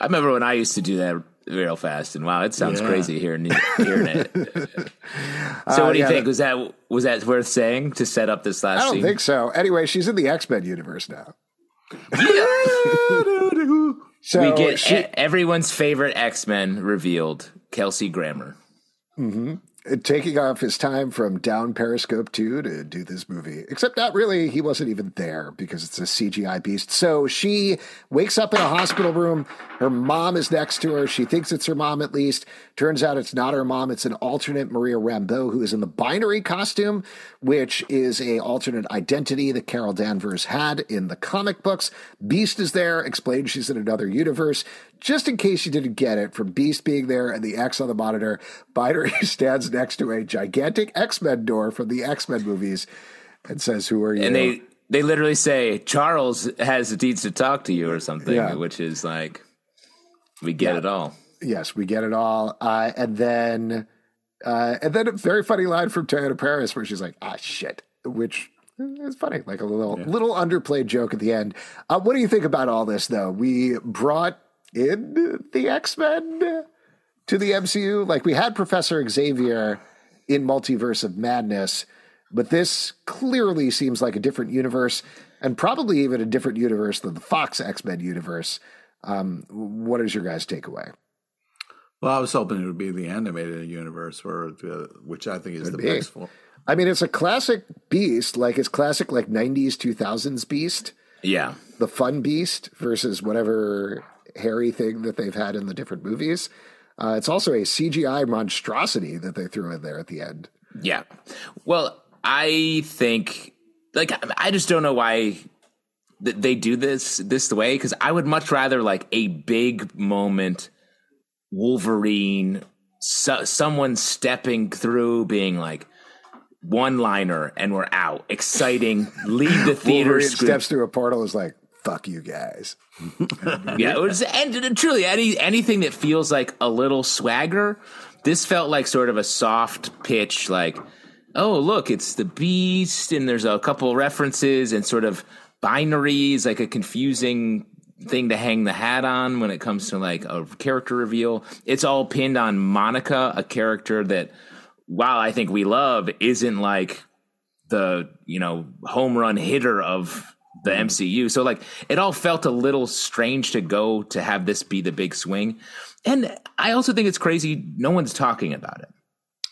I remember when I used to do that real fast, and wow, it sounds Yeah. crazy hearing hearing it. [laughs] so, what do uh, you yeah, think? that- Was that was that worth saying to set up this last I don't scene? think so. Anyway, she's in the X Men universe now. [laughs] So we get she, everyone's favorite X Men revealed. Kelsey Grammer. Mm-hmm. Taking off his time from down Periscope 2 to do this movie. Except not really, he wasn't even there because it's a CGI beast. So she wakes up in a hospital room. Her mom is next to her. She thinks it's her mom at least. Turns out it's not her mom. It's an alternate Maria Rambeau who is in the binary costume, which is a alternate identity that Carol Danvers had in the comic books. Beast is there, explains she's in another universe. Just in case you didn't get it, from Beast being there and the X on the monitor, Binary [laughs] stands next to a gigantic X Men door from the X Men movies and says, Who are you? And they they literally say Charles has the deeds to talk to you or something, Yeah. which is like we get Yeah. it all. yes, we get it all. Uh, and then, uh, and then a very funny line from Teyonah Parris where she's like, ah, shit, which is funny, like a little, little underplayed joke at the end. Uh, what do you think about all this, though? We brought in the X Men to the MCU. Like we had Professor Xavier in Multiverse of Madness, but this clearly seems like a different universe and probably even a different universe than the Fox X Men universe. Um, what is your guys' takeaway? Well, I was hoping it would be the animated universe, where, uh, which I think is the be. best for. I mean, it's a classic Beast, like it's classic, like '90s, 2000s Beast, Yeah. the fun Beast versus whatever hairy thing that they've had in the different movies. Uh, it's also a CGI monstrosity that they threw in there at the end. Yeah. Well, I think like I just don't know why th- they do this this way because I would much rather like a big moment Wolverine so, someone stepping through being like one liner and we're out exciting leave the [laughs] theater Wolverine steps through a portal is like, "Fuck you guys." [laughs] yeah, was, and truly any anything that feels like a little swagger. This felt like sort of a soft pitch, like, oh look, it's the Beast, and there's a couple references and sort of binaries, like a confusing thing to hang the hat on when it comes to like a character reveal. It's all pinned on Monica, a character that, while I think we love, isn't like the you know home run hitter of the mm-hmm. MCU. So like it all felt a little strange to go to have this be the big swing. And I also think it's crazy no one's talking about it.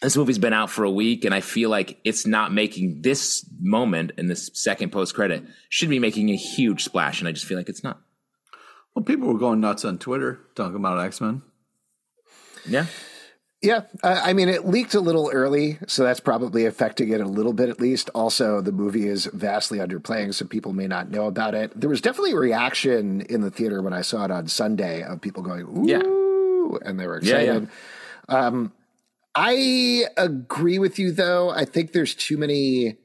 This movie's been out for a week and I feel like it's not making this moment in this second post credit should be making a huge splash and I just feel like it's not. Well, people were going nuts on Twitter talking about X Men. Yeah. Yeah, uh, I mean, it leaked a little early, so that's probably affecting it a little bit at least. Also, the movie is vastly underplaying, so people may not know about it. There was definitely a reaction in the theater when I saw it on Sunday of people going, "Ooh," Yeah. and they were Yeah, excited. Um, I agree with you, though. I think there's too many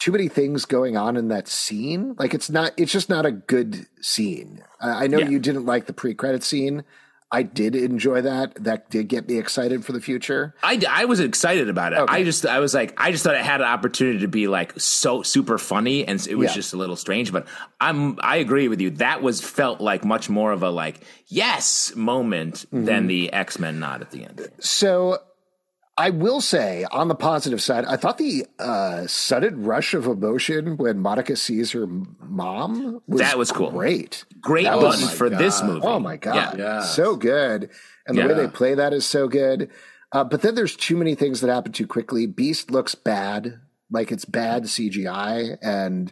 too many things going on in that scene. Like it's not, it's just not a good scene. I I know Yeah. you didn't like the pre-credit scene. I did enjoy that. That did get me excited for the future. I, I was excited about it. Okay. I just I was like I just thought it had an opportunity to be like so super funny and it was Yeah. just a little strange. But I'm I agree with you. That was felt like much more of a like yes moment Mm-hmm. than the X Men nod at the end. So I will say, on the positive side, I thought the uh, sudden rush of emotion when Monica sees her mom was That was cool. Great, Great That button was- for this movie. Oh my god, Yeah. Yeah. so good, and the way they play that is so good. Uh, but then there's too many things that happen too quickly. Beast looks bad, like it's bad CGI, and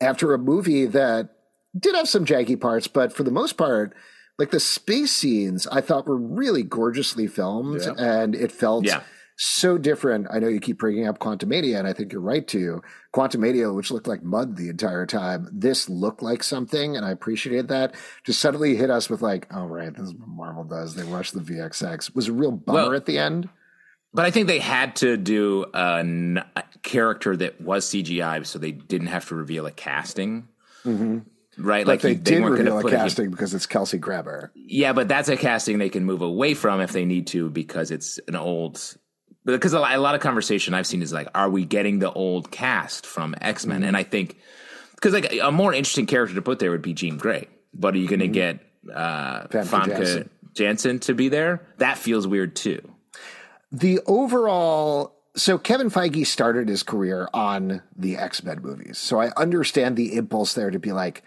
after a movie that did have some janky parts, but for the most part, like the space scenes, I thought were really gorgeously filmed, Yeah. and it felt Yeah. So different. I know you keep bringing up Quantumania, and I think you're right to. Quantumania, which looked like mud the entire time, this looked like something, and I appreciated that. Just suddenly hit us with like, oh right, this is what Marvel does. They rush the VFX. It was a real bummer Well- at the end. But I think they had to do a, character that was CGI, so they didn't have to reveal a casting. Mm-hmm. Right, But like they you- did weren't gonna reveal a- casting because it's Kelsey Grammer. Yeah, but that's a casting they can move away from if they need to because it's an old. Because a lot, a lot of conversation I've seen is like, are we getting the old cast from X Men? And I think because like a more interesting character to put there would be Jean Grey, but are you going to get uh, Famke Famke Janssen. Janssen to be there? That feels weird too. the overall so Kevin Feige started his career on the X-Men movies. So I understand the impulse there to be like,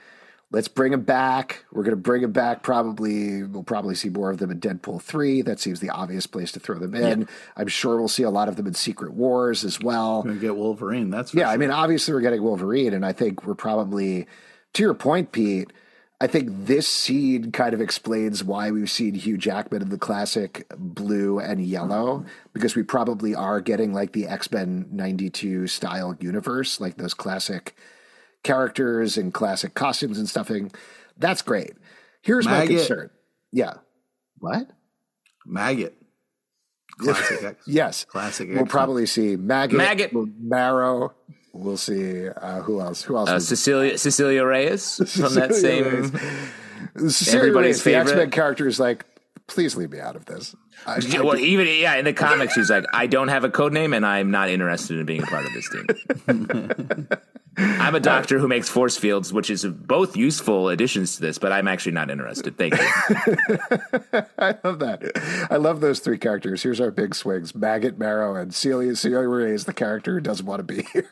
let's bring him back. We're going to bring him back. Probably, we'll probably see more of them in Deadpool 3. That seems the obvious place to throw them in. I'm sure we'll see a lot of them in Secret Wars as well. Gonna get Wolverine. That's Yeah, I mean, obviously we're getting Wolverine, and I think we're probably, to your point, Pete. I think this scene kind of explains why we've seen Hugh Jackman in the classic blue and yellow, because we probably are getting like the X Men '92 style universe, like those classic characters and classic costumes and stuffing. That's great. Here's my Maggot. concern. Yeah. What? Maggot. Classic X. [laughs] Yes. Classic We'll probably see Maggot, Maggot. Marrow. We'll see uh, who else. Who else? Uh, Cecilia Cecilia Reyes from that same. Cecilia Everybody's Reyes, the X Men character is like, please leave me out of this. I, [laughs] I Well, even yeah, in the comics, he's like, I don't have a code name, and I'm not interested in being a part of this team. [laughs] I'm a doctor who makes force fields, which is both useful additions to this, but I'm actually not interested. Thank you. [laughs] I love that. I love those three characters. Here's our big swings: Maggot, Marrow, and Celia. Celia Ray is the character who doesn't want to be here.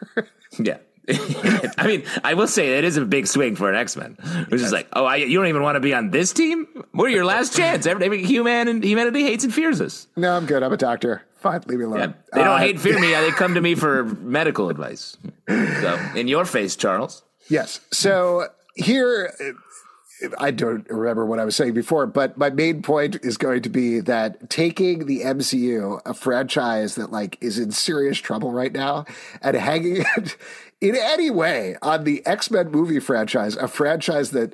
Yeah. [laughs] I mean, I will say it is a big swing for an X Men, which is like, oh, I, you don't even want to be on this team. We're your last [laughs] chance. Every, every human and humanity hates and fears us. no, I'm good. I'm a doctor. Fine, leave me alone. Yeah. They don't Uh, hate fear me. [laughs] They come to me for medical advice. So, in your face, Charles. Yes. So here, I don't remember what I was saying before, but my main point is going to be that taking the MCU, a franchise that like is in serious trouble right now, and hanging it in any way on the X Men movie franchise, a franchise that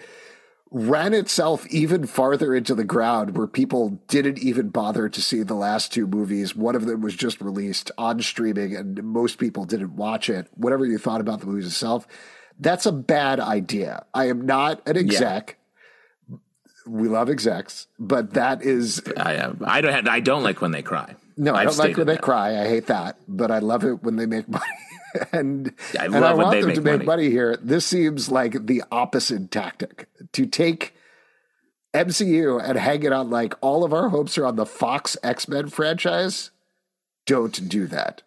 ran itself even farther into the ground where people didn't even bother to see the last two movies. One of them was just released on streaming and most people didn't watch it. Whatever you thought about the movies itself, that's a bad idea. I am not an exec. We love execs, but that is I, uh, I don't. Have, I don't like when they cry. no, I I've don't like stated when they that. cry. I hate that, but I love it when they make money. [laughs] and I and love I when want they them make to make money. money here. This seems like the opposite tactic to take MCU and hang it on like all of our hopes are on the Fox X Men franchise. Don't do that.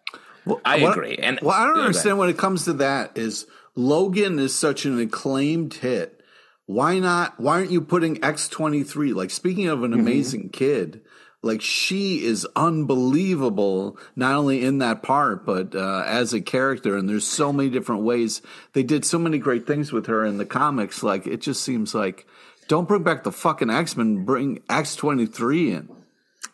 Well, I what- agree. And well, I don't Yeah, go understand when it comes to that. Is Logan is such an acclaimed hit? Why not? Why aren't you putting X twenty three? Like speaking of an Mm-hmm. amazing kid, like she is unbelievable. Not only in that part, but uh, as a character. And there's so many different ways they did so many great things with her in the comics. Like it just seems like don't bring back the fucking X Men. Bring X twenty three in.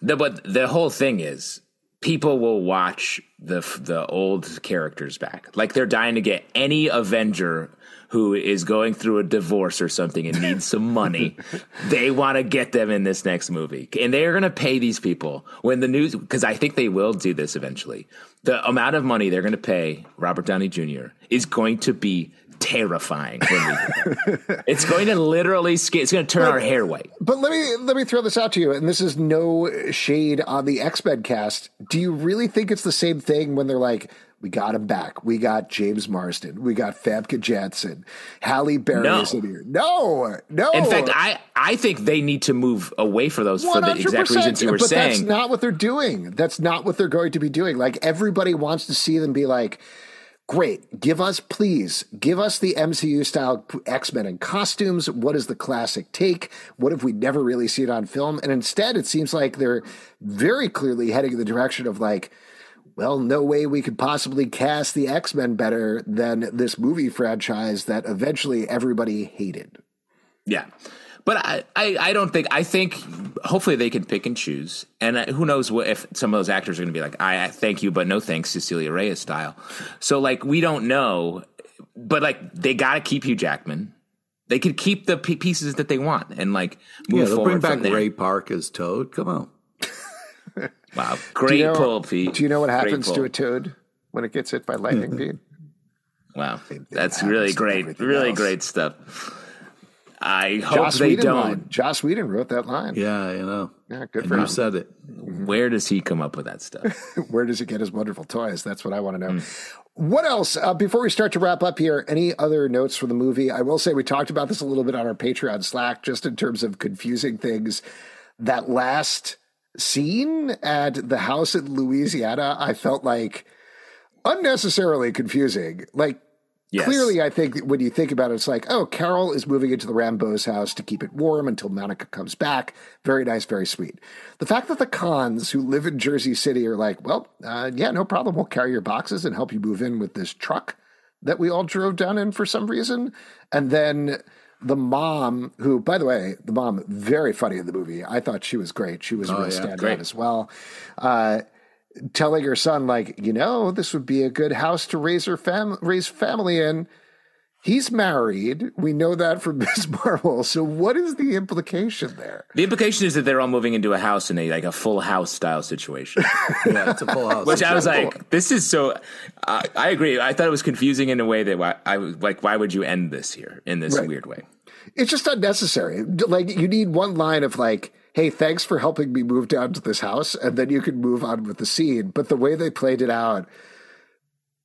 The, but the whole thing is people will watch the the old characters back. Like they're dying to get any Avenger who is going through a divorce or something and needs some money. [laughs] they want to get them in this next movie. And they're going to pay these people when the news because I think they will do this eventually. The amount of money they're going to pay Robert Downey Jr. is going to be terrifying. [laughs] it's going to literally it's going to turn but, our hair white. But let me let me throw this out to you, and this is no shade on the X Men cast. Do you really think it's the same thing when they're like? We got him back. We got James Marsden. We got Famke Janssen. Halle Berry no. is in here. No, no. In fact, I, I think they need to move away for those for the exact reasons you were but saying. That's not what they're doing. That's not what they're going to be doing. Like everybody wants to see them be like, Great. Give us, please, give us the MCU style X Men in costumes. What is the classic take? What if we never really see it on film? And instead, it seems like they're very clearly heading in the direction of like, well, no way we could possibly cast the X Men better than this movie franchise that eventually everybody hated. Yeah. But I, I, I, don't think I think hopefully they can pick and choose, and who knows what if some of those actors are going to be like I, I thank you but no thanks Cecilia Reyes style. So like we don't know, but like they got to keep Hugh Jackman. They could keep the pieces that they want and like move yeah, forward. Bring back Ray Park as Toad. Come on. Wow, great you know, pull, Pete. Do you know what happens to a toad when it gets hit by lightning, Pete? Wow, that's really great. Really else. great stuff. I hope Joss they Whedon don't. Line. Joss Whedon wrote that line. Yeah, you know. Yeah, good and for you him. said it. Where does he come up with that stuff? [laughs] Where does he get his wonderful toys? That's what I want to know. Mm. What else? Uh, before we start to wrap up here, any other notes for the movie? I will say we talked about this a little bit on our Patreon Slack, just in terms of confusing things. That last scene at the house in Louisiana, I felt like unnecessarily confusing. Like Yes. Clearly, I think when you think about it, it's like, oh, Carol is moving into the Rambeau's house to keep it warm until Monica comes back. Very nice, very sweet. The fact that the Khans who live in Jersey City are like, well, uh, yeah, no problem. We'll carry your boxes and help you move in with this truck that we all drove down in for some reason. And then the mom, who, by the way, the mom, very funny in the movie. I thought she was great. She was oh, real yeah, standout as well. Uh, telling her son, like, you know, this would be a good house to raise her fam- raise family in. He's married. We know that from [laughs] Ms. Marvel. So what is the implication there? The implication is that they're all moving into a house in a like a full house style situation. [laughs] yeah, it's a full house. Which I was like, this is so. Uh, I agree. I thought it was confusing in a way that why, I was like, why would you end this here in this right. weird way? It's just unnecessary. Like you need one line of like hey, thanks for helping me move down to this house, and then you can move on with the scene. But the way they played it out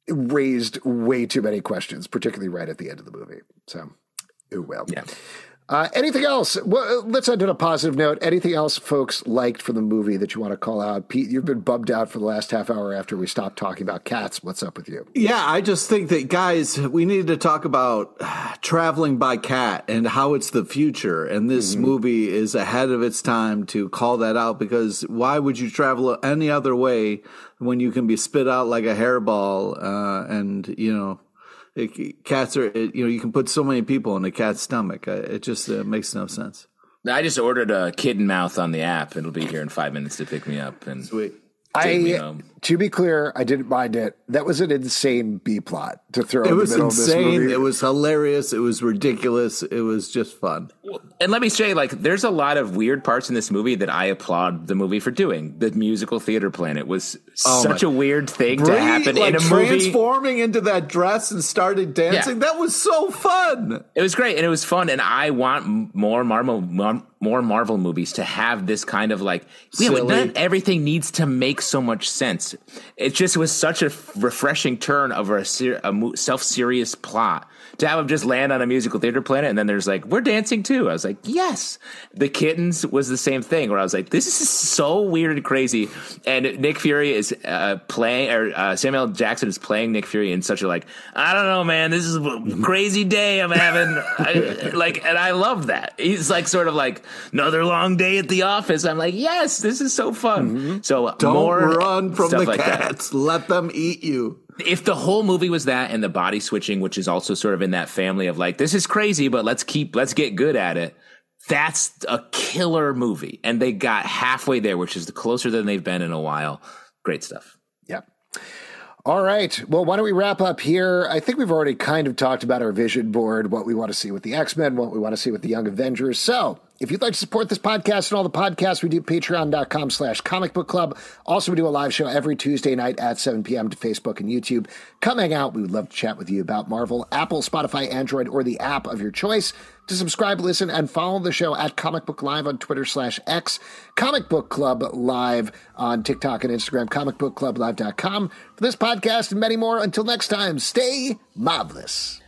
raised way too many questions, particularly right at the end of the movie. So, oh well. Yeah. Uh, anything else? Well, let's end on a positive note. Anything else folks liked from the movie that you want to call out? Pete, you've been bummed out for the last half hour after we stopped talking about cats. What's up with you? Yeah, I just think that, guys, we need to talk about traveling by cat and how it's the future. And this mm-hmm. movie is ahead of its time to call that out because why would you travel any other way when you can be spit out like a hairball uh, and, you know, it, cats are, it, you know, you can put so many people in a cat's stomach. Uh, it just uh, makes no sense. I just ordered a kitten mouth on the app. It'll be here in five minutes to pick me up. And sweet. I, to be clear, I didn't mind it. That was an insane B plot to throw. It was insane. It was hilarious. It was ridiculous. It was just fun. And let me say, like, there's a lot of weird parts in this movie that I applaud the movie for doing. The musical theater planet was oh such my. a weird thing Brie, to happen like, in a movie. Transforming into that dress and started dancing. Yeah. That was so fun. It was great, and it was fun. And I want more Marvel, more Marvel movies to have this kind of like, yeah, not everything needs to make so much sense. It just was such a refreshing turn of a, a self serious plot to have him just land on a musical theater planet and then there's like we're dancing too. I was like yes. The kittens was the same thing where i was like this is so weird and crazy. And nick fury is uh, playing or uh, samuel jackson is playing nick fury in such a like i don't know man this is a crazy day i'm having. I, like and i love that. He's like sort of like another long day at the office. I'm like yes this is so fun. Mm-hmm. so don't more run from the like cats. That. let them eat you if the whole movie was that and the body switching, which is also sort of in that family of like, this is crazy, but let's keep, let's get good at it. That's a killer movie. And they got halfway there, which is closer than they've been in a while. Great stuff. Yep. All right. Well, why don't we wrap up here? I think we've already kind of talked about our vision board, what we want to see with the X Men, what we want to see with the Young Avengers. So if you'd like to support this podcast and all the podcasts we do, patreon.com slash comic book club. Also, we do a live show every Tuesday night at 7 p.m. to Facebook and YouTube. Come hang out. We would love to chat with you about Marvel, Apple, Spotify, Android, or the app of your choice. To subscribe, listen, and follow the show at Comic Book Live on Twitter slash X, Comic Book Club Live on TikTok and Instagram, comicbookclublive.com. For this podcast and many more, until next time, stay marvelous.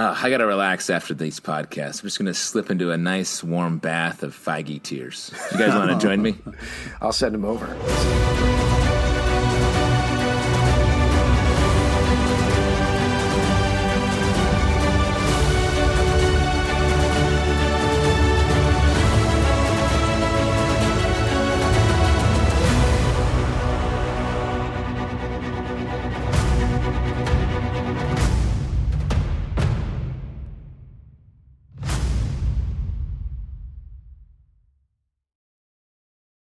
Uh, I got to relax after these podcasts. I'm just going to slip into a nice warm bath of Feige tears. You guys want to [laughs] join me? I'll send them over.